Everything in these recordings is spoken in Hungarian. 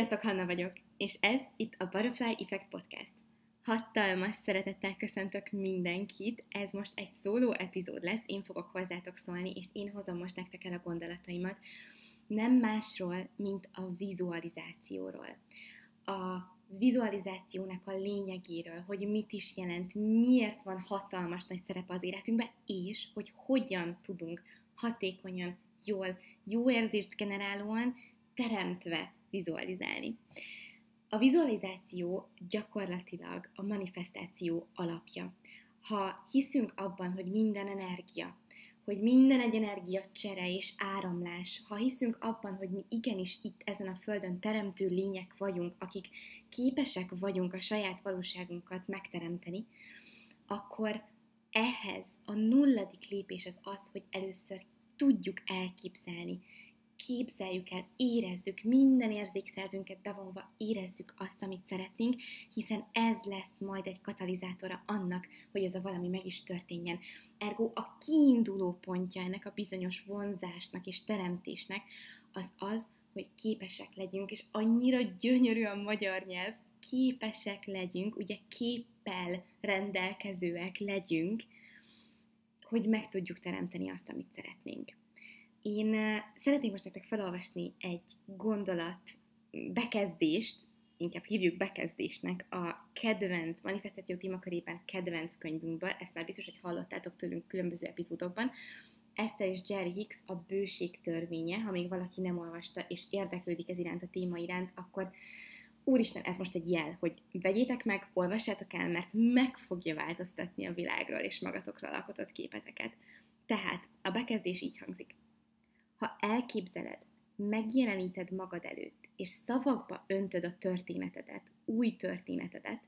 Sziasztok, Hanna vagyok, és ez itt a Butterfly Effect Podcast. Hatalmas szeretettel köszöntök mindenkit, ez most egy szóló epizód lesz, én fogok hozzátok szólni, és én hozom most nektek el a gondolataimat, nem másról, mint a vizualizációról. A vizualizációnak a lényegéről, hogy mit is jelent, miért van hatalmas nagy szerep az életünkben, és hogy hogyan tudunk hatékonyan, jól, jó érzést generálóan, teremtve vizualizálni. A vizualizáció gyakorlatilag a manifestáció alapja. Ha hiszünk abban, hogy minden energia, hogy minden egy energia csere és áramlás, ha hiszünk abban, hogy mi igenis itt ezen a földön teremtő lények vagyunk, akik képesek vagyunk a saját valóságunkat megteremteni, akkor ehhez a nulladik lépés az az, hogy először tudjuk elképzelni, képzeljük el, érezzük, minden érzékszervünket bevonva érezzük azt, amit szeretnénk, hiszen ez lesz majd egy katalizátora annak, hogy ez a valami meg is történjen. Ergo a kiinduló pontja ennek a bizonyos vonzásnak és teremtésnek az az, hogy képesek legyünk, és annyira gyönyörű a magyar nyelv, képesek legyünk, ugye képpel rendelkezőek legyünk, hogy meg tudjuk teremteni azt, amit szeretnénk. Én szeretném most nektek felolvasni egy gondolat bekezdést, inkább hívjuk bekezdésnek a kedvenc, manifestáció témakörében kedvenc könyvünkből, ezt már biztos, hogy hallottátok tőlünk különböző epizódokban, Esther és Jerry Hicks a bőség törvénye, ha még valaki nem olvasta és érdeklődik ez iránt a téma iránt, akkor úristen, ez most egy jel, hogy vegyétek meg, olvassátok el, mert meg fogja változtatni a világról és magatokról alkotott képeteket. Tehát a bekezdés így hangzik. Ha elképzeled, megjeleníted magad előtt, és szavakba öntöd a történetedet, új történetedet,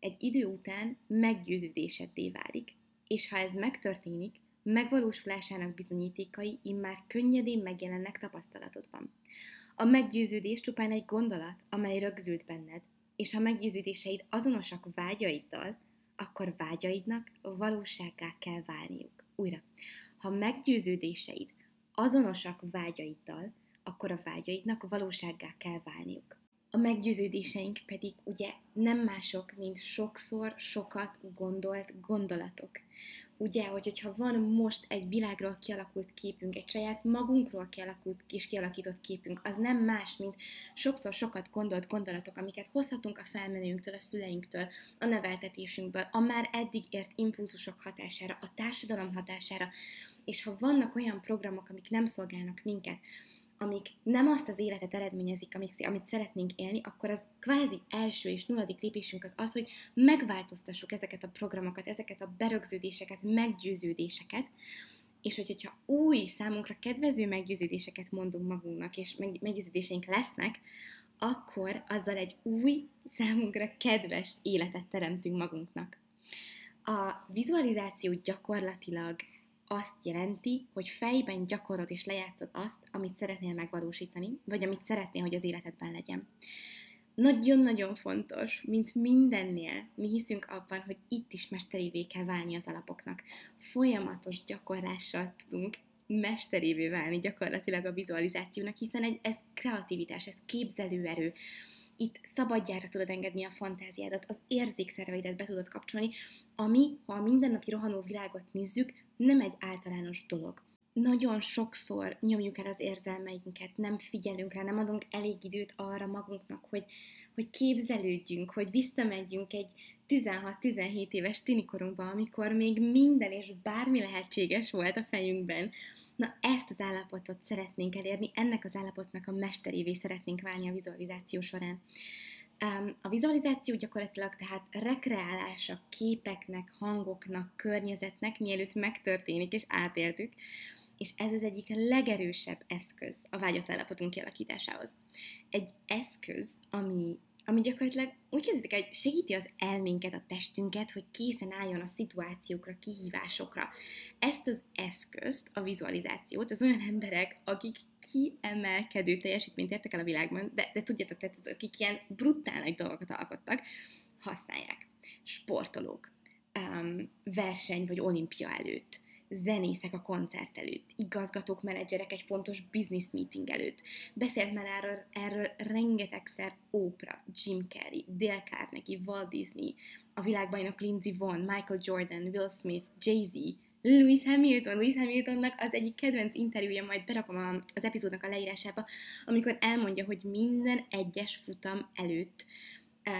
egy idő után meggyőződéseddé válik, és ha ez megtörténik, megvalósulásának bizonyítékai immár könnyedén megjelennek tapasztalatodban. A meggyőződés csupán egy gondolat, amely rögzült benned, és ha meggyőződéseid azonosak vágyaiddal, akkor vágyaidnak valósággá kell válniuk. Újra, ha meggyőződéseid azonosak vágyaiddal, akkor a vágyaidnak valósággá kell válniuk. A meggyőződéseink pedig ugye nem mások, mint sokszor sokat gondolt gondolatok. Ugye, hogy, hogyha van most egy világról kialakult képünk, egy saját magunkról kialakult és kialakított képünk, az nem más, mint sokszor sokat gondolt gondolatok, amiket hozhatunk a felmenőnktől, a szüleinktől, a neveltetésünkből, a már eddig ért impulzusok hatására, a társadalom hatására, és ha vannak olyan programok, amik nem szolgálnak minket, amik nem azt az életet eredményezik, amit, amit szeretnénk élni, akkor az kvázi első és nulladik lépésünk az az, hogy megváltoztassuk ezeket a programokat, ezeket a berögződéseket, meggyőződéseket, és hogyha új, számunkra kedvező meggyőződéseket mondunk magunknak, és meggyőződéseink lesznek, akkor azzal egy új, számunkra kedves életet teremtünk magunknak. A vizualizáció gyakorlatilag azt jelenti, hogy fejben gyakorod és lejátszod azt, amit szeretnél megvalósítani, vagy amit szeretnél, hogy az életedben legyen. Nagyon-nagyon fontos, mint mindennél, mi hiszünk abban, hogy itt is mesterévé kell válni az alapoknak. Folyamatos gyakorlással tudunk mesterévé válni gyakorlatilag a vizualizációnak, hiszen egy, ez kreativitás, ez képzelőerő, itt szabadjára tudod engedni a fantáziádat, az érzékszerveidet be tudod kapcsolni, ami, ha a mindennapi rohanó világot nézzük, nem egy általános dolog. Nagyon sokszor nyomjuk el az érzelmeinket, nem figyelünk rá, nem adunk elég időt arra magunknak, hogy, hogy képzelődjünk, hogy visszamegyünk egy 16-17 éves tinikorunkba, amikor még minden és bármi lehetséges volt a fejünkben. Na ezt az állapotot szeretnénk elérni, ennek az állapotnak a mesterévé szeretnénk válni a vizualizáció során. A vizualizáció gyakorlatilag tehát rekreálása képeknek, hangoknak, környezetnek, mielőtt megtörténik és átéltük, és ez az egyik legerősebb eszköz a vágyott állapotunk kialakításához. Egy eszköz, ami ami gyakorlatilag úgy kezdődik, hogy segíti az elménket, a testünket, hogy készen álljon a szituációkra, kihívásokra. Ezt az eszközt, a vizualizációt, az olyan emberek, akik kiemelkedő teljesítményt értek el a világban, de, de tudjátok, tehát akik ilyen brutál nagy dolgokat alkottak, használják. Sportolók, um, verseny vagy olimpia előtt, zenészek a koncert előtt, igazgatók, menedzserek egy fontos business meeting előtt. Beszélt már erről, erről rengetegszer Oprah, Jim Carrey, Dale Carnegie, Walt Disney, a világbajnok Lindsey Vonn, Michael Jordan, Will Smith, Jay-Z, Lewis Hamilton, Lewis Hamiltonnak az egyik kedvenc interjúja, majd berakom az epizódnak a leírásába, amikor elmondja, hogy minden egyes futam előtt,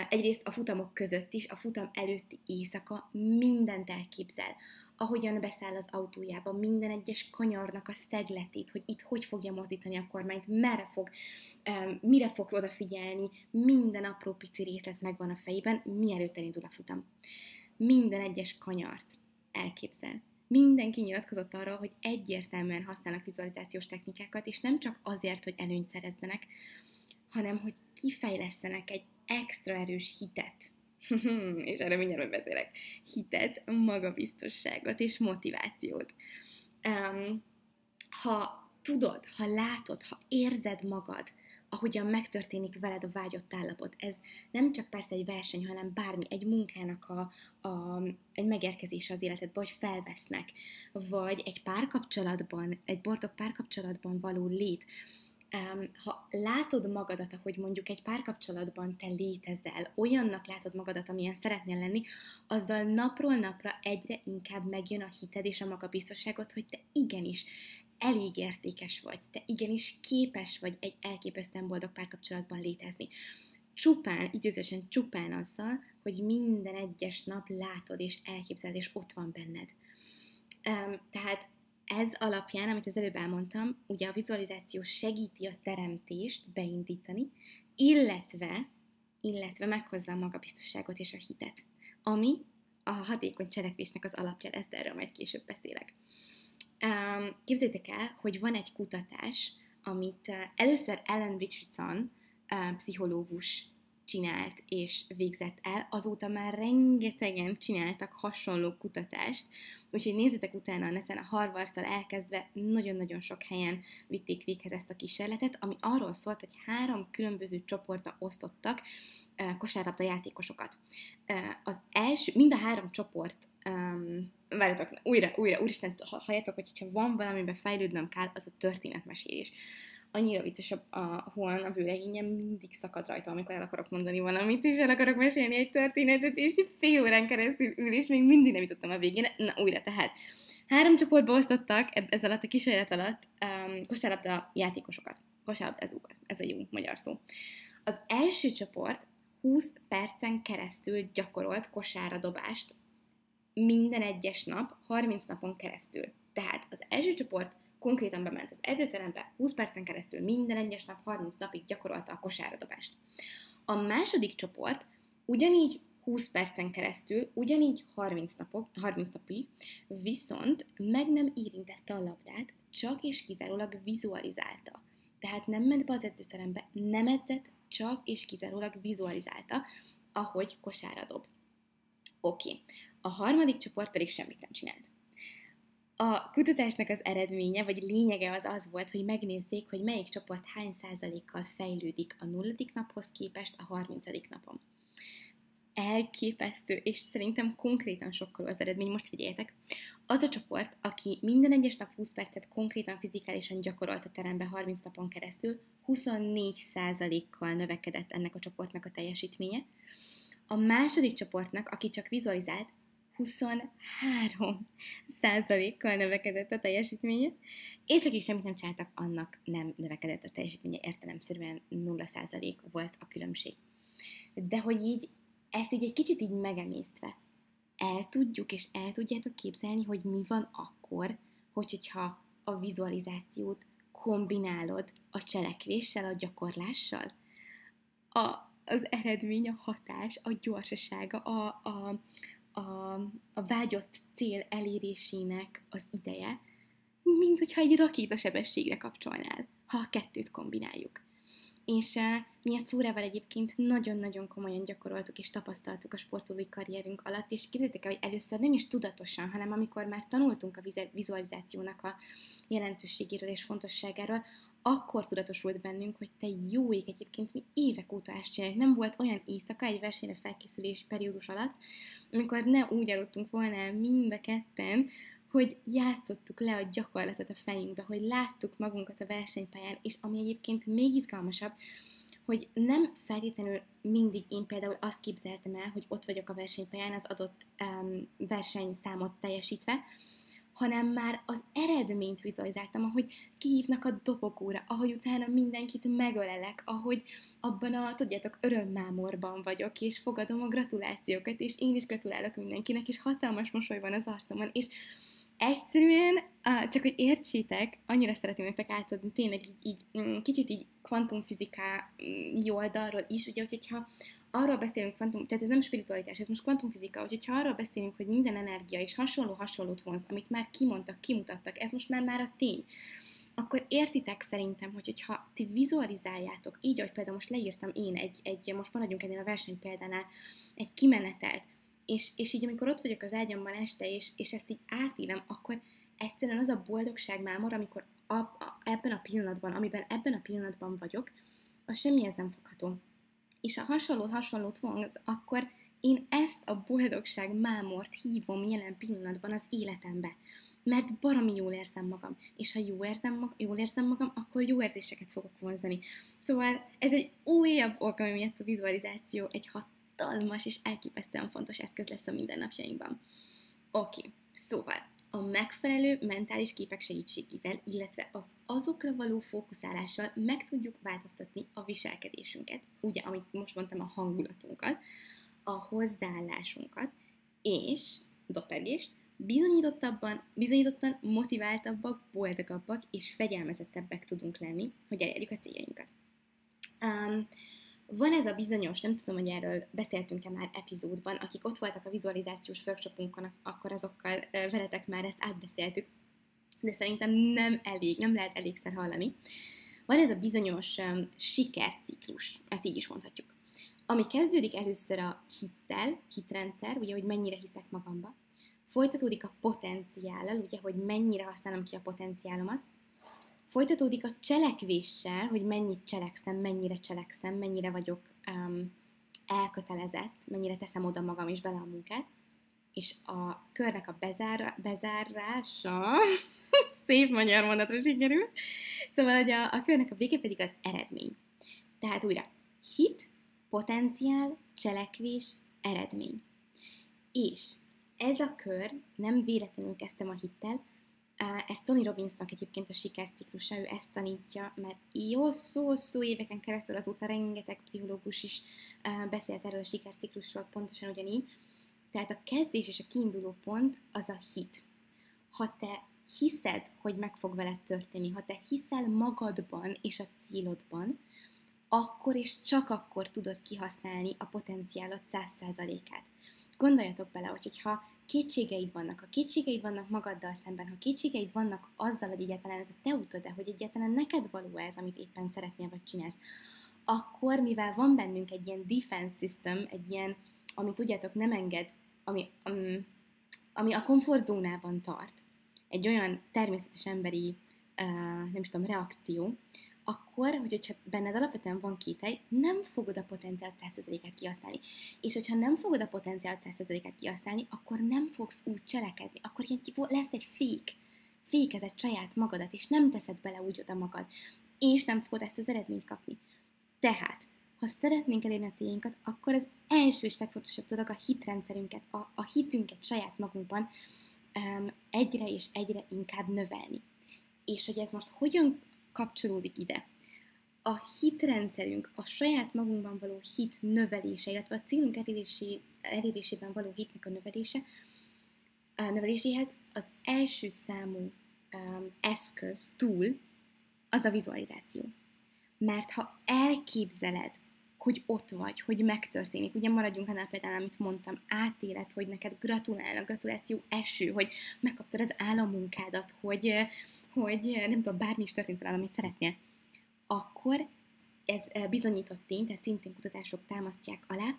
egyrészt a futamok között is, a futam előtti éjszaka mindent elképzel ahogyan beszáll az autójába, minden egyes kanyarnak a szegletét, hogy itt hogy fogja mozdítani a kormányt, merre fog, mire fog odafigyelni, minden apró pici részlet megvan a fejében, mielőtt elindul a futam. Minden egyes kanyart elképzel. Mindenki nyilatkozott arra, hogy egyértelműen használnak vizualizációs technikákat, és nem csak azért, hogy előnyt szerezzenek, hanem hogy kifejlesztenek egy extra erős hitet és erre mindjárt beszélek, hitet, magabiztosságot és motivációt. Um, ha tudod, ha látod, ha érzed magad, ahogyan megtörténik veled a vágyott állapot. Ez nem csak persze egy verseny, hanem bármi, egy munkának a, a, egy megérkezése az életedbe, vagy felvesznek, vagy egy párkapcsolatban, egy boldog párkapcsolatban való lét, ha látod magadat, ahogy mondjuk egy párkapcsolatban te létezel, olyannak látod magadat, amilyen szeretnél lenni, azzal napról napra egyre inkább megjön a hited és a magabiztosságot, hogy te igenis elég értékes vagy, te igenis képes vagy egy elképesztően boldog párkapcsolatban létezni. Csupán, időzősen csupán azzal, hogy minden egyes nap látod és elképzeled, és ott van benned. Tehát ez alapján, amit az előbb elmondtam, ugye a vizualizáció segíti a teremtést beindítani, illetve, illetve meghozza a magabiztosságot és a hitet, ami a hatékony cselekvésnek az alapja lesz, de erről majd később beszélek. Képzeljétek el, hogy van egy kutatás, amit először Ellen Richardson, pszichológus csinált és végzett el, azóta már rengetegen csináltak hasonló kutatást, úgyhogy nézzetek utána a neten, a Harvardtal elkezdve nagyon-nagyon sok helyen vitték véghez ezt a kísérletet, ami arról szólt, hogy három különböző csoportba osztottak kosárlabda játékosokat. Az első, mind a három csoport, um, várjatok, újra, újra, úristen, halljátok, hogy ha van valamiben fejlődnöm kell, az a történetmesélés annyira vicces a, a Juan, a vőlegényem mindig szakad rajta, amikor el akarok mondani valamit, és el akarok mesélni egy történetet, és fél órán keresztül ül, és még mindig nem jutottam a végén. Na, újra, tehát három csoportba osztottak ez alatt a kísérlet alatt um, kosárlabda játékosokat, kosárlabdázókat, ez a jó magyar szó. Az első csoport 20 percen keresztül gyakorolt kosáradobást minden egyes nap, 30 napon keresztül. Tehát az első csoport konkrétan bement az edzőterembe, 20 percen keresztül minden egyes nap 30 napig gyakorolta a kosáradobást. A második csoport ugyanígy 20 percen keresztül, ugyanígy 30, napok, 30 napig, viszont meg nem érintette a labdát, csak és kizárólag vizualizálta. Tehát nem ment be az edzőterembe, nem edzett, csak és kizárólag vizualizálta, ahogy kosára dob. Oké. Okay. A harmadik csoport pedig semmit nem csinált. A kutatásnak az eredménye, vagy lényege az az volt, hogy megnézzék, hogy melyik csoport hány százalékkal fejlődik a nulladik naphoz képest a harmincadik napon. Elképesztő, és szerintem konkrétan sokkal az eredmény, most figyeljetek. Az a csoport, aki minden egyes nap 20 percet konkrétan fizikálisan gyakorolt a terembe 30 napon keresztül, 24%-kal növekedett ennek a csoportnak a teljesítménye. A második csoportnak, aki csak vizualizált, 23 százalékkal növekedett a teljesítménye, és akik semmit nem csináltak, annak nem növekedett a teljesítménye, értelemszerűen 0 százalék volt a különbség. De hogy így, ezt így egy kicsit így megemésztve, el tudjuk és el tudjátok képzelni, hogy mi van akkor, hogy, hogyha a vizualizációt kombinálod a cselekvéssel, a gyakorlással. A, az eredmény, a hatás, a gyorsasága, a, a, a, a vágyott cél elérésének az ideje, mint hogyha egy rakétasebességre kapcsolnál, ha a kettőt kombináljuk. És uh, mi ezt Flórával egyébként nagyon-nagyon komolyan gyakoroltuk és tapasztaltuk a sportolói karrierünk alatt, és képzeljétek el, hogy először nem is tudatosan, hanem amikor már tanultunk a vizualizációnak a jelentőségéről és fontosságáról, akkor tudatosult bennünk, hogy te jó ég egyébként mi évek óta ezt csináljuk. Nem volt olyan éjszaka egy versenyre felkészülési periódus alatt, amikor ne úgy aludtunk volna mind a ketten, hogy játszottuk le a gyakorlatot a fejünkbe, hogy láttuk magunkat a versenypályán, és ami egyébként még izgalmasabb, hogy nem feltétlenül mindig én például azt képzeltem el, hogy ott vagyok a versenypályán az adott um, versenyszámot teljesítve, hanem már az eredményt vizualizáltam, ahogy kihívnak a dobogóra, ahogy utána mindenkit megölelek, ahogy abban a, tudjátok, örömmámorban vagyok, és fogadom a gratulációkat, és én is gratulálok mindenkinek, és hatalmas mosoly van az arcomon, és egyszerűen, csak hogy értsétek, annyira szeretném nektek átadni tényleg így, így mm, kicsit így kvantumfizika mm, oldalról is, ugye, hogyha arról beszélünk, kvantum, tehát ez nem spiritualitás, ez most kvantumfizika, hogyha arról beszélünk, hogy minden energia is hasonló hasonlót vonz, amit már kimondtak, kimutattak, ez most már már a tény, akkor értitek szerintem, hogy hogyha ti vizualizáljátok, így, ahogy például most leírtam én egy, egy most maradjunk ennél a versenypéldánál, egy kimenetelt, és, és így amikor ott vagyok az ágyamban este, és, és ezt így átélem, akkor egyszerűen az a boldogság mámor, amikor a, a, ebben a pillanatban, amiben ebben a pillanatban vagyok, az semmihez nem fogható. És ha hasonlót hasonlót vonz, akkor én ezt a boldogság mámort hívom jelen pillanatban az életembe. Mert baromi jól érzem magam. És ha jó érzem mag- jól érzem magam, akkor jó érzéseket fogok vonzani. Szóval ez egy újabb ok, ami miatt a vizualizáció egy hat hatalmas és elképesztően fontos eszköz lesz a mindennapjainkban. Oké, okay. szóval a megfelelő mentális képek segítségével, illetve az azokra való fókuszálással meg tudjuk változtatni a viselkedésünket, ugye, amit most mondtam, a hangulatunkat, a hozzáállásunkat, és, dopegés, bizonyítottabban, bizonyítottan motiváltabbak, boldogabbak és fegyelmezettebbek tudunk lenni, hogy elérjük a céljainkat. Um, van ez a bizonyos, nem tudom, hogy erről beszéltünk-e már epizódban, akik ott voltak a vizualizációs workshopunkon, akkor azokkal veletek már ezt átbeszéltük, de szerintem nem elég, nem lehet elégszer hallani. Van ez a bizonyos um, sikerciklus, ezt így is mondhatjuk, ami kezdődik először a hittel, hitrendszer, ugye, hogy mennyire hiszek magamba, folytatódik a potenciállal, ugye, hogy mennyire használom ki a potenciálomat, Folytatódik a cselekvéssel, hogy mennyit cselekszem, mennyire cselekszem, mennyire vagyok um, elkötelezett, mennyire teszem oda magam és bele a munkát, és a körnek a bezár, bezárása, szép magyar mondatra sikerült, szóval hogy a, a körnek a vége pedig az eredmény. Tehát újra, hit, potenciál, cselekvés, eredmény. És ez a kör, nem véletlenül kezdtem a hittel, ez Tony Robbinsnak egyébként a sikerciklusa, ő ezt tanítja, mert szó-szó éveken keresztül azóta rengeteg pszichológus is beszélt erről a sikerciklusról, pontosan ugyanígy. Tehát a kezdés és a kiinduló pont az a hit. Ha te hiszed, hogy meg fog veled történni, ha te hiszel magadban és a célodban, akkor és csak akkor tudod kihasználni a potenciálod száz százalékát. Gondoljatok bele, hogy ha kétségeid vannak, ha kétségeid vannak magaddal szemben, ha kétségeid vannak azzal, hogy egyáltalán ez a te utad, de hogy egyáltalán neked való ez, amit éppen szeretnél vagy csinálsz, akkor mivel van bennünk egy ilyen defense system, egy ilyen, ami tudjátok nem enged, ami, um, ami a komfortzónában tart, egy olyan természetes emberi, uh, nem is tudom, reakció, akkor, hogy hogyha benned alapvetően van kételj, nem fogod a potenciált 100%-át kihasználni. És hogyha nem fogod a potenciált 100%-át kihasználni, akkor nem fogsz úgy cselekedni. Akkor lesz egy fék. Fékezed saját magadat, és nem teszed bele úgy oda magad. És nem fogod ezt az eredményt kapni. Tehát, ha szeretnénk elérni a céljainkat, akkor az első és legfontosabb dolog a hitrendszerünket, a, a hitünket saját magunkban um, egyre és egyre inkább növelni. És hogy ez most hogyan kapcsolódik ide. A hitrendszerünk, a saját magunkban való hit növelése, illetve a célunk elérésé, elérésében való hitnek a növelése, a növeléséhez az első számú um, eszköz, túl, az a vizualizáció. Mert ha elképzeled, hogy ott vagy, hogy megtörténik. Ugye maradjunk annál például, amit mondtam, átéled, hogy neked gratulálnak, gratuláció eső, hogy megkaptad az állammunkádat, hogy, hogy nem tudom, bármi is történt veled, amit szeretnél. Akkor ez bizonyított tény, tehát szintén kutatások támasztják alá,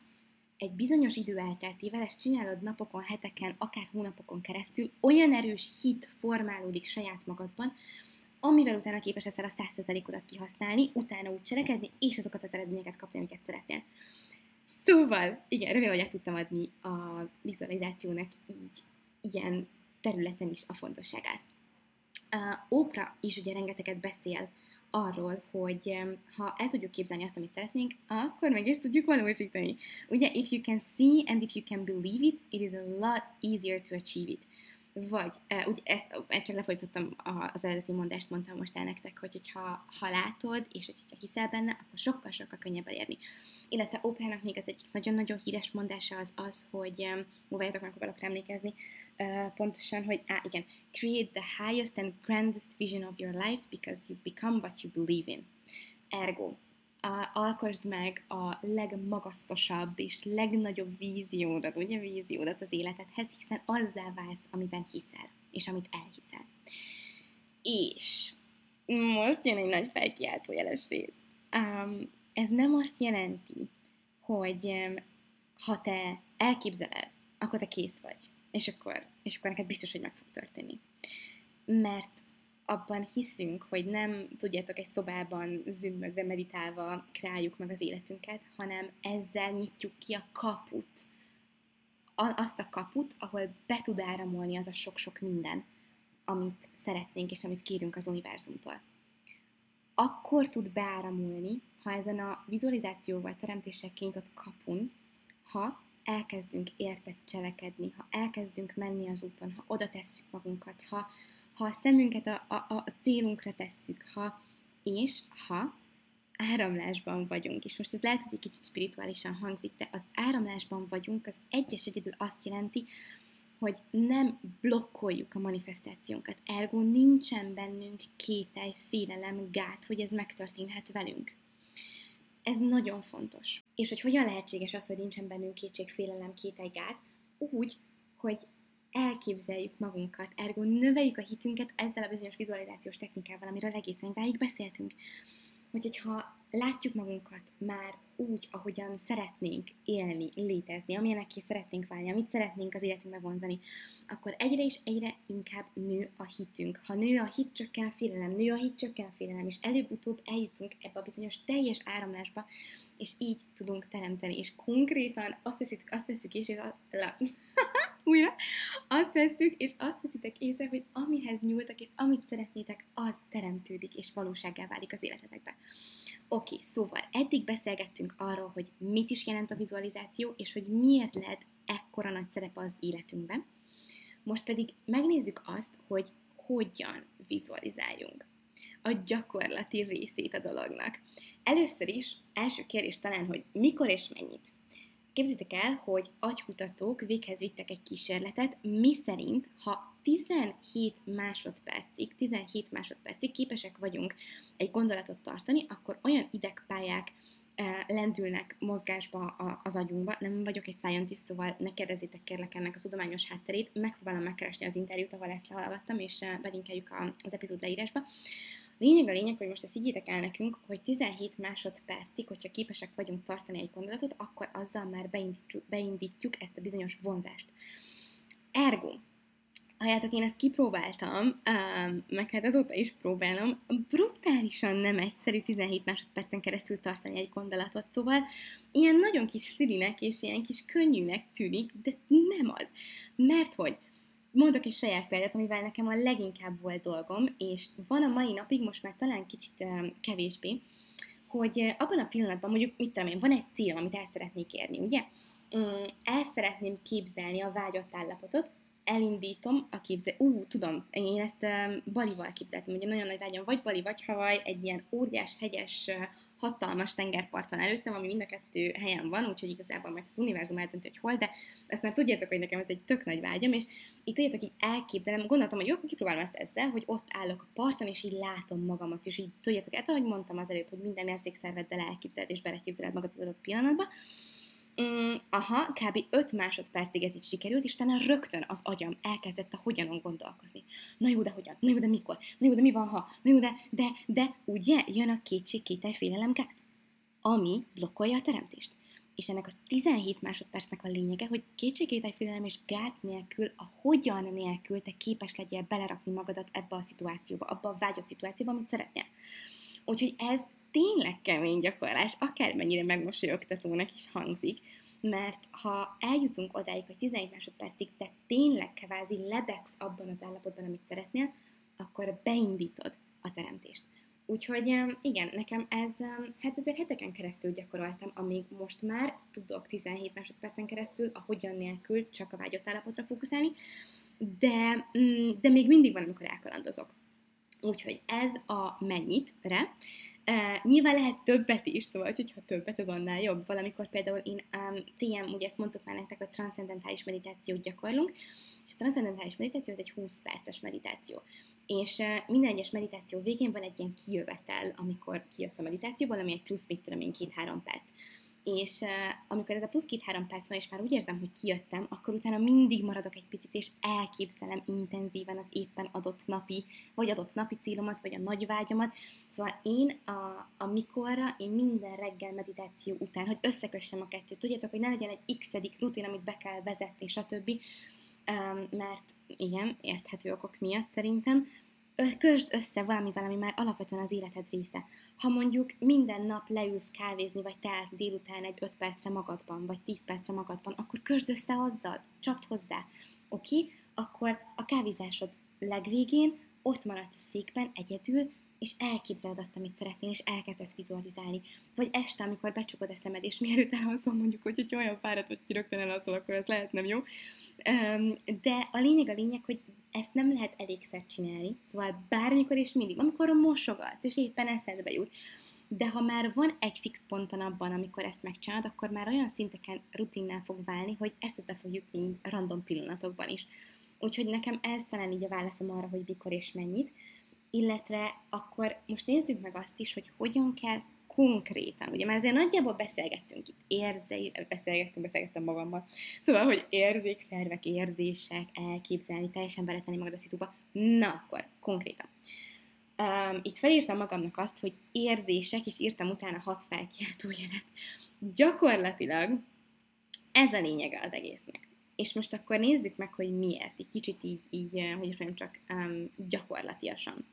egy bizonyos idő elteltével, ezt csinálod napokon, heteken, akár hónapokon keresztül, olyan erős hit formálódik saját magadban, amivel utána képes leszel a 100%-odat kihasználni, utána úgy cselekedni, és azokat az eredményeket kapni, amiket szeretnél. Szóval, igen, remélem, hogy át tudtam adni a vizualizációnak így ilyen területen is a fontosságát. Uh, Oprah is ugye rengeteget beszél arról, hogy ha el tudjuk képzelni azt, amit szeretnénk, akkor meg is tudjuk valósítani. Ugye, if you can see and if you can believe it, it is a lot easier to achieve it. Vagy, uh, ugye ezt, ezt csak lefolytottam az eredeti mondást, mondtam most el nektek, hogy hogyha ha látod, és hogyha hiszel benne, akkor sokkal-sokkal könnyebb elérni. Illetve Oprahnak még az egyik nagyon-nagyon híres mondása az az, hogy, várjatok, akkor valaki emlékezni, uh, pontosan, hogy, á, igen, create the highest and grandest vision of your life because you become what you believe in. Ergo, alkosd meg a legmagasztosabb és legnagyobb víziódat, ugye víziódat az életedhez, hiszen azzá válsz, amiben hiszel, és amit elhiszel. És most jön egy nagy felkiáltójeles rész. Um, ez nem azt jelenti, hogy um, ha te elképzeled, akkor te kész vagy, és akkor, és akkor neked biztos, hogy meg fog történni. Mert abban hiszünk, hogy nem, tudjátok, egy szobában zümmögve, meditálva kreáljuk meg az életünket, hanem ezzel nyitjuk ki a kaput, azt a kaput, ahol be tud áramolni az a sok-sok minden, amit szeretnénk és amit kérünk az univerzumtól. Akkor tud beáramolni, ha ezen a vizualizációval, teremtéssel kinyitott kapun, ha elkezdünk értett cselekedni, ha elkezdünk menni az úton, ha oda tesszük magunkat, ha, ha a szemünket a, a, a célunkra tesszük, ha és ha áramlásban vagyunk, és most ez lehet, hogy egy kicsit spirituálisan hangzik, de az áramlásban vagyunk, az egyes egyedül azt jelenti, hogy nem blokkoljuk a manifestációnkat. Ergo nincsen bennünk kételj, félelem, gát, hogy ez megtörténhet velünk. Ez nagyon fontos. És hogy hogyan lehetséges az, hogy nincsen bennünk kétség, félelem, kételj, gát? Úgy, hogy elképzeljük magunkat, ergo növeljük a hitünket ezzel a bizonyos vizualizációs technikával, amiről egészen idáig beszéltünk. Hogy, hogyha látjuk magunkat már úgy, ahogyan szeretnénk élni, létezni, amilyenek is szeretnénk válni, amit szeretnénk az életünkbe vonzani, akkor egyre és egyre inkább nő a hitünk. Ha nő a hit, csökken a félelem, nő a hit, csökken a félelem, és előbb-utóbb eljutunk ebbe a bizonyos teljes áramlásba, és így tudunk teremteni, és konkrétan azt veszük, azt veszük és a, la, újra, azt veszük, és azt veszitek észre, hogy amihez nyúltak, és amit szeretnétek, az teremtődik, és valósággá válik az életetekbe. Oké, okay, szóval eddig beszélgettünk arról, hogy mit is jelent a vizualizáció, és hogy miért lehet ekkora nagy szerepe az életünkben. Most pedig megnézzük azt, hogy hogyan vizualizáljunk. A gyakorlati részét a dolognak. Először is, első kérdés talán, hogy mikor és mennyit. Képzeljétek el, hogy agykutatók véghez vittek egy kísérletet, mi szerint, ha 17 másodpercig, 17 másodpercig képesek vagyunk egy gondolatot tartani, akkor olyan idegpályák eh, lendülnek mozgásba az agyunkba. Nem vagyok egy scientist, szóval ne kérdezzétek kérlek ennek a tudományos hátterét. Megpróbálom megkeresni az interjút, ahol ezt lehallgattam, és eh, belinkeljük az epizód leírásba. Lényeg a lényeg, hogy most ezt higgyétek el nekünk, hogy 17 másodpercig, hogyha képesek vagyunk tartani egy gondolatot, akkor azzal már beindítjuk, beindítjuk ezt a bizonyos vonzást. Ergo, Halljátok, én ezt kipróbáltam, um, meg hát azóta is próbálom, brutálisan nem egyszerű 17 másodpercen keresztül tartani egy gondolatot, szóval ilyen nagyon kis szilinek és ilyen kis könnyűnek tűnik, de nem az. Mert hogy Mondok egy saját példát, amivel nekem a leginkább volt dolgom, és van a mai napig, most már talán kicsit kevésbé, hogy abban a pillanatban mondjuk, mit tudom én, van egy cél, amit el szeretnék érni, ugye? Mm, el szeretném képzelni a vágyott állapotot, elindítom a képzel... Ú, tudom, én ezt Balival képzeltem, ugye nagyon nagy vágyam, vagy Bali, vagy Havaj, egy ilyen óriás, hegyes, hatalmas tengerpart van előttem, ami mind a kettő helyen van, úgyhogy igazából majd az univerzum eldönti, hogy hol, de ezt már tudjátok, hogy nekem ez egy tök nagy vágyam, és itt tudjátok, így elképzelem, gondoltam, hogy jó, akkor kipróbálom ezt ezzel, hogy ott állok a parton, és így látom magamat, és így tudjátok, hát ahogy mondtam az előbb, hogy minden érzékszerveddel elképzeled és beleképzeled magad az adott pillanatban, Mm, aha, kb. 5 másodpercig ez így sikerült, és utána rögtön az agyam elkezdett a hogyanon gondolkozni. Na jó, de hogyan? Na jó, de mikor? Na jó, de mi van, ha? Na jó, de, de, de, ugye jön a kétség, kételj, félelem, gát, ami blokkolja a teremtést. És ennek a 17 másodpercnek a lényege, hogy kétség, félelem és gát nélkül, a hogyan nélkül te képes legyél belerakni magadat ebbe a szituációba, abba a vágyott szituációba, amit szeretnél. Úgyhogy ez tényleg kemény gyakorlás, akármennyire megmosolyogtatónak is hangzik, mert ha eljutunk odáig, hogy 17 másodpercig te tényleg kevázi lebegsz abban az állapotban, amit szeretnél, akkor beindítod a teremtést. Úgyhogy igen, nekem ez, hát ezért heteken keresztül gyakoroltam, amíg most már tudok 17 másodpercen keresztül, a hogyan nélkül csak a vágyott állapotra fókuszálni, de, mm, de még mindig van, amikor elkalandozok. Úgyhogy ez a mennyitre. Uh, nyilván lehet többet is, szóval, hogyha többet, az annál jobb. Valamikor például én, um, TM, ugye ezt mondtuk már nektek, hogy transzendentális meditációt gyakorlunk, és a transzendentális meditáció az egy 20 perces meditáció. És uh, minden egyes meditáció végén van egy ilyen kijövetel, amikor kijössz a meditációból, ami egy plusz, mit tudom én, két-három perc és uh, amikor ez a plusz két-három perc van, és már úgy érzem, hogy kijöttem, akkor utána mindig maradok egy picit, és elképzelem intenzíven az éppen adott napi, vagy adott napi célomat, vagy a nagy vágyamat. Szóval én a, a mikorra, én minden reggel meditáció után, hogy összekössem a kettőt, tudjátok, hogy ne legyen egy x rutin, amit be kell vezetni, stb. Um, mert igen, érthető okok miatt szerintem, kösd össze valami valami már alapvetően az életed része. Ha mondjuk minden nap leülsz kávézni, vagy teát délután egy 5 percre magadban, vagy 10 percre magadban, akkor kösd össze azzal, csapd hozzá. Oké? Okay? Akkor a kávézásod legvégén ott maradsz a székben egyedül, és elképzeled azt, amit szeretnél, és elkezdesz vizualizálni. Vagy este, amikor becsukod a szemed, és mielőtt elhaszol, mondjuk, hogy, hogy olyan fáradt, hogy rögtön elhaszol, akkor ez lehet nem jó. De a lényeg a lényeg, hogy ezt nem lehet elégszer csinálni, szóval bármikor és mindig, amikor mosogatsz, és éppen eszedbe jut. De ha már van egy fix pont a napban, amikor ezt megcsinálod, akkor már olyan szinteken rutinnál fog válni, hogy eszedbe fog jutni random pillanatokban is. Úgyhogy nekem ez talán így a válaszom arra, hogy mikor és mennyit illetve akkor most nézzük meg azt is, hogy hogyan kell konkrétan, ugye már azért nagyjából beszélgettünk itt, érzei, beszélgettünk, beszélgettem magammal, szóval, hogy érzékszervek, érzések, elképzelni, teljesen beletenni magad a szituba, na akkor, konkrétan. Um, itt felírtam magamnak azt, hogy érzések, és írtam utána hat felkiáltójelet. Gyakorlatilag ez a lényege az egésznek. És most akkor nézzük meg, hogy miért. Egy kicsit így, így hogy mondjam, csak um, gyakorlatiasan.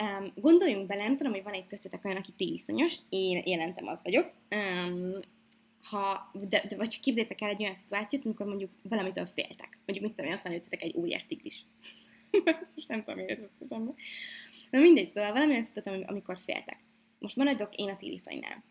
Um, gondoljunk bele, nem tudom, hogy van egy köztetek olyan, aki téliszonyos, én jelentem az vagyok, um, ha, de, de, vagy csak képzeljétek el egy olyan szituációt, amikor mondjuk valamitől féltek. Mondjuk, mit tudom, ott van előttetek egy óriás tigris. Ezt most nem tudom, mi ez eszembe. Na mindegy, szóval valami olyan szituáció, amikor féltek. Most maradok én a téliszonynál.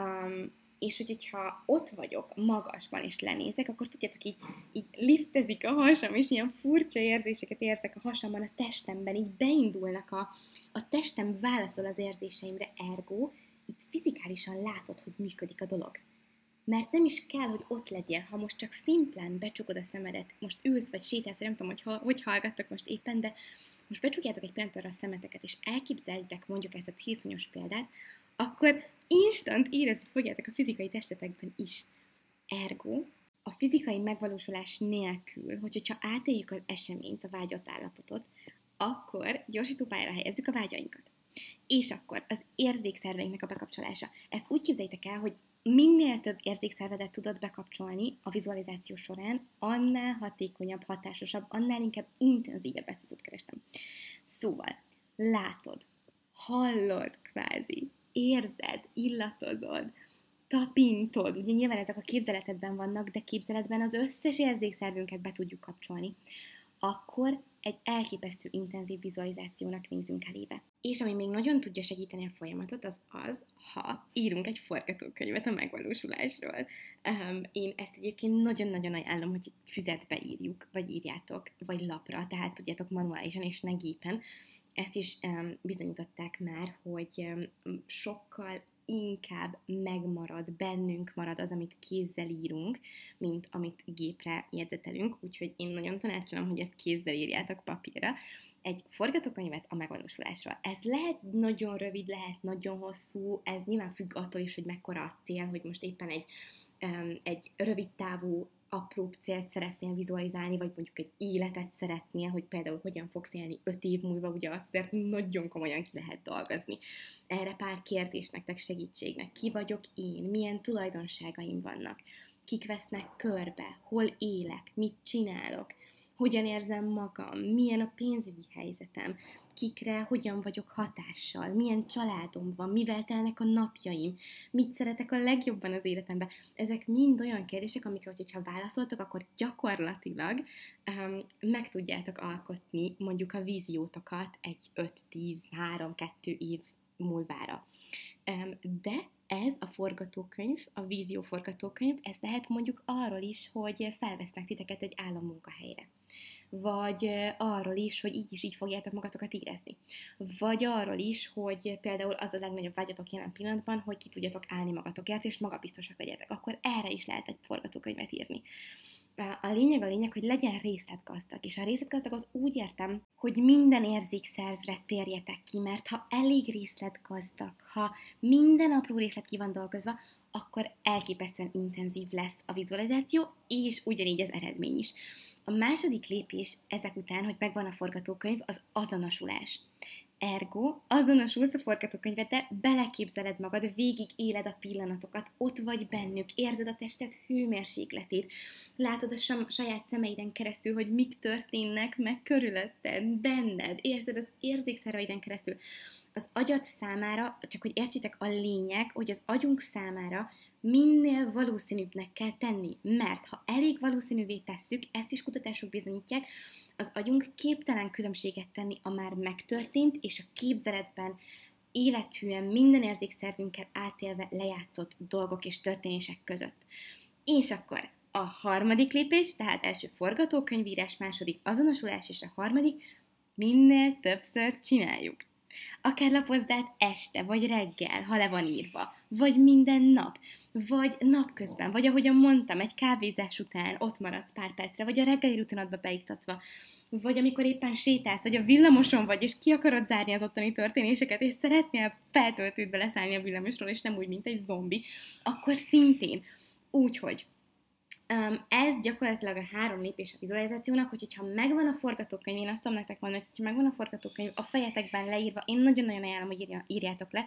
Um, és hogy, hogyha ott vagyok magasban és lenézek, akkor tudjátok, így, így liftezik a hasam, és ilyen furcsa érzéseket érzek a hasamban, a testemben, így beindulnak a, a testem válaszol az érzéseimre, ergo, itt fizikálisan látod, hogy működik a dolog. Mert nem is kell, hogy ott legyél, ha most csak szimplán becsukod a szemedet, most ülsz vagy sétálsz, nem tudom, hogy, ha, hogy hallgattok most éppen, de most becsukjátok egy pillanatra a szemeteket, és elképzelitek mondjuk ezt a tízszonyos példát, akkor instant érezni fogjátok a fizikai testetekben is. Ergo, a fizikai megvalósulás nélkül, hogy, hogyha átéljük az eseményt, a vágyott állapotot, akkor gyorsítópályára helyezzük a vágyainkat. És akkor az érzékszerveinknek a bekapcsolása. Ezt úgy képzeljétek el, hogy minél több érzékszervedet tudod bekapcsolni a vizualizáció során, annál hatékonyabb, hatásosabb, annál inkább intenzívebb ezt az kerestem. Szóval, látod, hallod kvázi, érzed, illatozod, tapintod, ugye nyilván ezek a képzeletedben vannak, de képzeletben az összes érzékszervünket be tudjuk kapcsolni, akkor egy elképesztő intenzív vizualizációnak nézünk elébe. És ami még nagyon tudja segíteni a folyamatot, az az, ha írunk egy forgatókönyvet a megvalósulásról. Um, én ezt egyébként nagyon-nagyon ajánlom, hogy füzetbe írjuk, vagy írjátok, vagy lapra, tehát tudjátok manuálisan és ne gépen, ezt is bizonyították már, hogy sokkal inkább megmarad, bennünk marad az, amit kézzel írunk, mint amit gépre jegyzetelünk, úgyhogy én nagyon tanácsolom, hogy ezt kézzel írjátok papírra. Egy forgatókönyvet a megvalósulásra. Ez lehet nagyon rövid, lehet nagyon hosszú, ez nyilván függ attól is, hogy mekkora a cél, hogy most éppen egy, egy rövid távú apróbb célt szeretnél vizualizálni, vagy mondjuk egy életet szeretnél, hogy például hogyan fogsz élni öt év múlva, ugye azt azért nagyon komolyan ki lehet dolgozni. Erre pár kérdés nektek segítségnek. Ki vagyok én? Milyen tulajdonságaim vannak? Kik vesznek körbe? Hol élek? Mit csinálok? hogyan érzem magam, milyen a pénzügyi helyzetem, kikre hogyan vagyok hatással, milyen családom van, mivel telnek a napjaim, mit szeretek a legjobban az életemben. Ezek mind olyan kérdések, amikre, hogyha válaszoltok, akkor gyakorlatilag um, meg tudjátok alkotni mondjuk a víziótokat egy 5-10-3-2 év múlvára. Um, de ez a forgatókönyv, a vízió forgatókönyv, ez lehet mondjuk arról is, hogy felvesznek titeket egy állammunkahelyre vagy arról is, hogy így is így fogjátok magatokat érezni. Vagy arról is, hogy például az a legnagyobb vágyatok jelen pillanatban, hogy ki tudjatok állni magatokért, és magabiztosak legyetek. Akkor erre is lehet egy forgatókönyvet írni. A lényeg a lényeg, hogy legyen részletgazdag, és a részletgazdagot úgy értem, hogy minden érzékszervre térjetek ki, mert ha elég részletgazdag, ha minden apró részlet ki van dolgozva, akkor elképesztően intenzív lesz a vizualizáció, és ugyanígy az eredmény is. A második lépés ezek után, hogy megvan a forgatókönyv, az azonosulás. Ergo, azonosulsz a forgatókönyvet, de beleképzeled magad, végig éled a pillanatokat, ott vagy bennük, érzed a tested hőmérsékletét, látod a saját szemeiden keresztül, hogy mik történnek meg körülötted, benned, érzed az érzékszerveiden keresztül. Az agyad számára, csak hogy értsétek a lényeg, hogy az agyunk számára minél valószínűbbnek kell tenni, mert ha elég valószínűvé tesszük, ezt is kutatások bizonyítják, az agyunk képtelen különbséget tenni a már megtörtént és a képzeletben élethűen minden érzékszervünkkel átélve lejátszott dolgok és történések között. És akkor a harmadik lépés, tehát első forgatókönyvírás, második azonosulás, és a harmadik minél többször csináljuk. Akár lapozd át este, vagy reggel, ha le van írva, vagy minden nap, vagy napközben, vagy ahogyan mondtam, egy kávézás után ott maradsz pár percre, vagy a reggeli rutinodba beiktatva, vagy amikor éppen sétálsz, vagy a villamoson vagy, és ki akarod zárni az ottani történéseket, és szeretnél feltöltődve leszállni a villamosról, és nem úgy, mint egy zombi, akkor szintén úgy, hogy ez gyakorlatilag a három lépés a vizualizációnak, hogy, hogyha megvan a forgatókönyv, én azt tudom nektek mondani, hogy hogyha megvan a forgatókönyv a fejetekben leírva, én nagyon-nagyon ajánlom, hogy írja, írjátok le,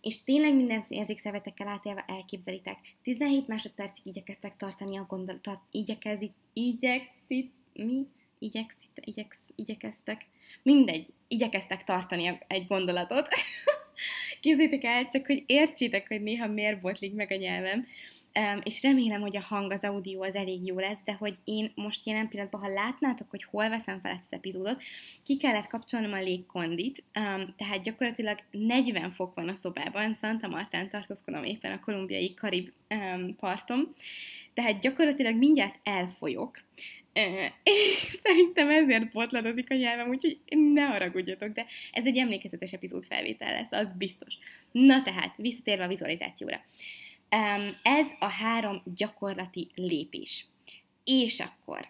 és tényleg minden érzékszervetekkel átélve elképzelitek. 17 másodpercig igyekeztek tartani a gondolatot, igyekezik, igyekszit, mi? Igyekszit, igyeksz, igyekeztek, mindegy, igyekeztek tartani egy gondolatot. Képzétek el, csak hogy értsétek, hogy néha miért botlik meg a nyelvem és remélem, hogy a hang, az audio az elég jó lesz, de hogy én most jelen pillanatban, ha látnátok, hogy hol veszem fel ezt az epizódot, ki kellett kapcsolnom a légkondit, tehát gyakorlatilag 40 fok van a szobában, Santa Martán tartózkodom éppen a kolumbiai Karib parton, tehát gyakorlatilag mindjárt elfolyok, Szerintem ezért potladozik a nyelvem, úgyhogy ne haragudjatok, de ez egy emlékezetes epizód felvétel lesz, az biztos. Na tehát, visszatérve a vizualizációra. Um, ez a három gyakorlati lépés. És akkor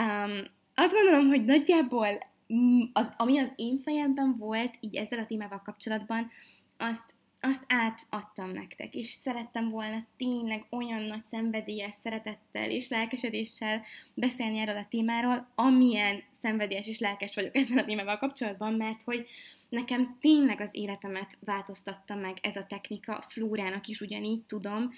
um, azt gondolom, hogy nagyjából mm, az, ami az én fejemben volt, így ezzel a témával kapcsolatban, azt, azt átadtam nektek, és szerettem volna tényleg olyan nagy szenvedélyes szeretettel és lelkesedéssel beszélni erről a témáról, amilyen szenvedélyes és lelkes vagyok ezzel a témával kapcsolatban, mert hogy Nekem tényleg az életemet változtatta meg ez a technika, Flórának is ugyanígy tudom,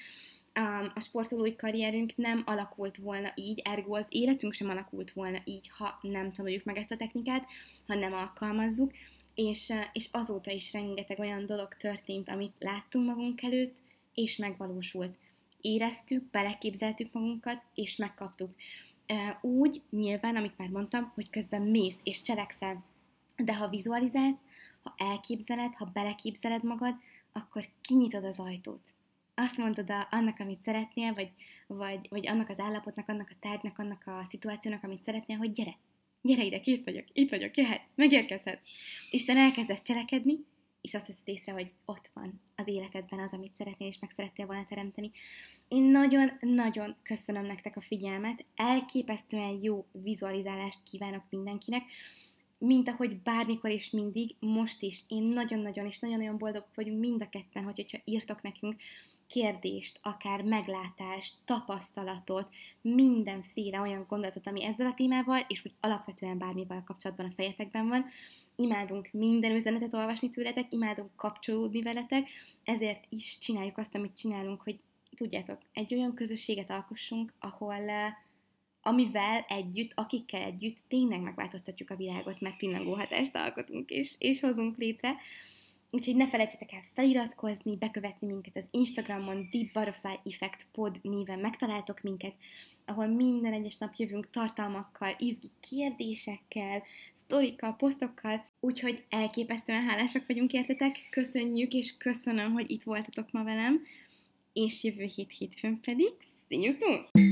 a sportolói karrierünk nem alakult volna így, ergo az életünk sem alakult volna így, ha nem tanuljuk meg ezt a technikát, ha nem alkalmazzuk, és, és azóta is rengeteg olyan dolog történt, amit láttunk magunk előtt, és megvalósult. Éreztük, beleképzeltük magunkat, és megkaptuk. Úgy nyilván, amit már mondtam, hogy közben mész és cselekszel, de ha vizualizálsz, ha elképzeled, ha beleképzeled magad, akkor kinyitod az ajtót. Azt mondod a, annak, amit szeretnél, vagy, vagy, vagy annak az állapotnak, annak a tárgynak, annak a szituációnak, amit szeretnél, hogy gyere, gyere ide, kész vagyok, itt vagyok, jöhetsz, megérkezhetsz. Isten elkezdesz cselekedni, és azt veszed észre, hogy ott van az életedben az, amit szeretnél, és meg szerettél volna teremteni. Én nagyon-nagyon köszönöm nektek a figyelmet, elképesztően jó vizualizálást kívánok mindenkinek, mint ahogy bármikor és mindig, most is én nagyon-nagyon és nagyon-nagyon boldog vagyunk mind a ketten, hogy, hogyha írtak nekünk kérdést, akár meglátást, tapasztalatot, mindenféle olyan gondolatot, ami ezzel a témával, és úgy alapvetően bármivel kapcsolatban a fejetekben van. Imádunk minden üzenetet olvasni tőletek, imádunk kapcsolódni veletek, ezért is csináljuk azt, amit csinálunk, hogy tudjátok, egy olyan közösséget alkossunk, ahol, amivel együtt, akikkel együtt tényleg megváltoztatjuk a világot, mert pillangó hatást alkotunk és, és hozunk létre. Úgyhogy ne felejtsetek el feliratkozni, bekövetni minket az Instagramon, Deep Butterfly Effect Pod néven megtaláltok minket, ahol minden egyes nap jövünk tartalmakkal, izgi kérdésekkel, sztorikkal, posztokkal, úgyhogy elképesztően hálásak vagyunk értetek, köszönjük és köszönöm, hogy itt voltatok ma velem, és jövő hét hétfőn pedig see you soon!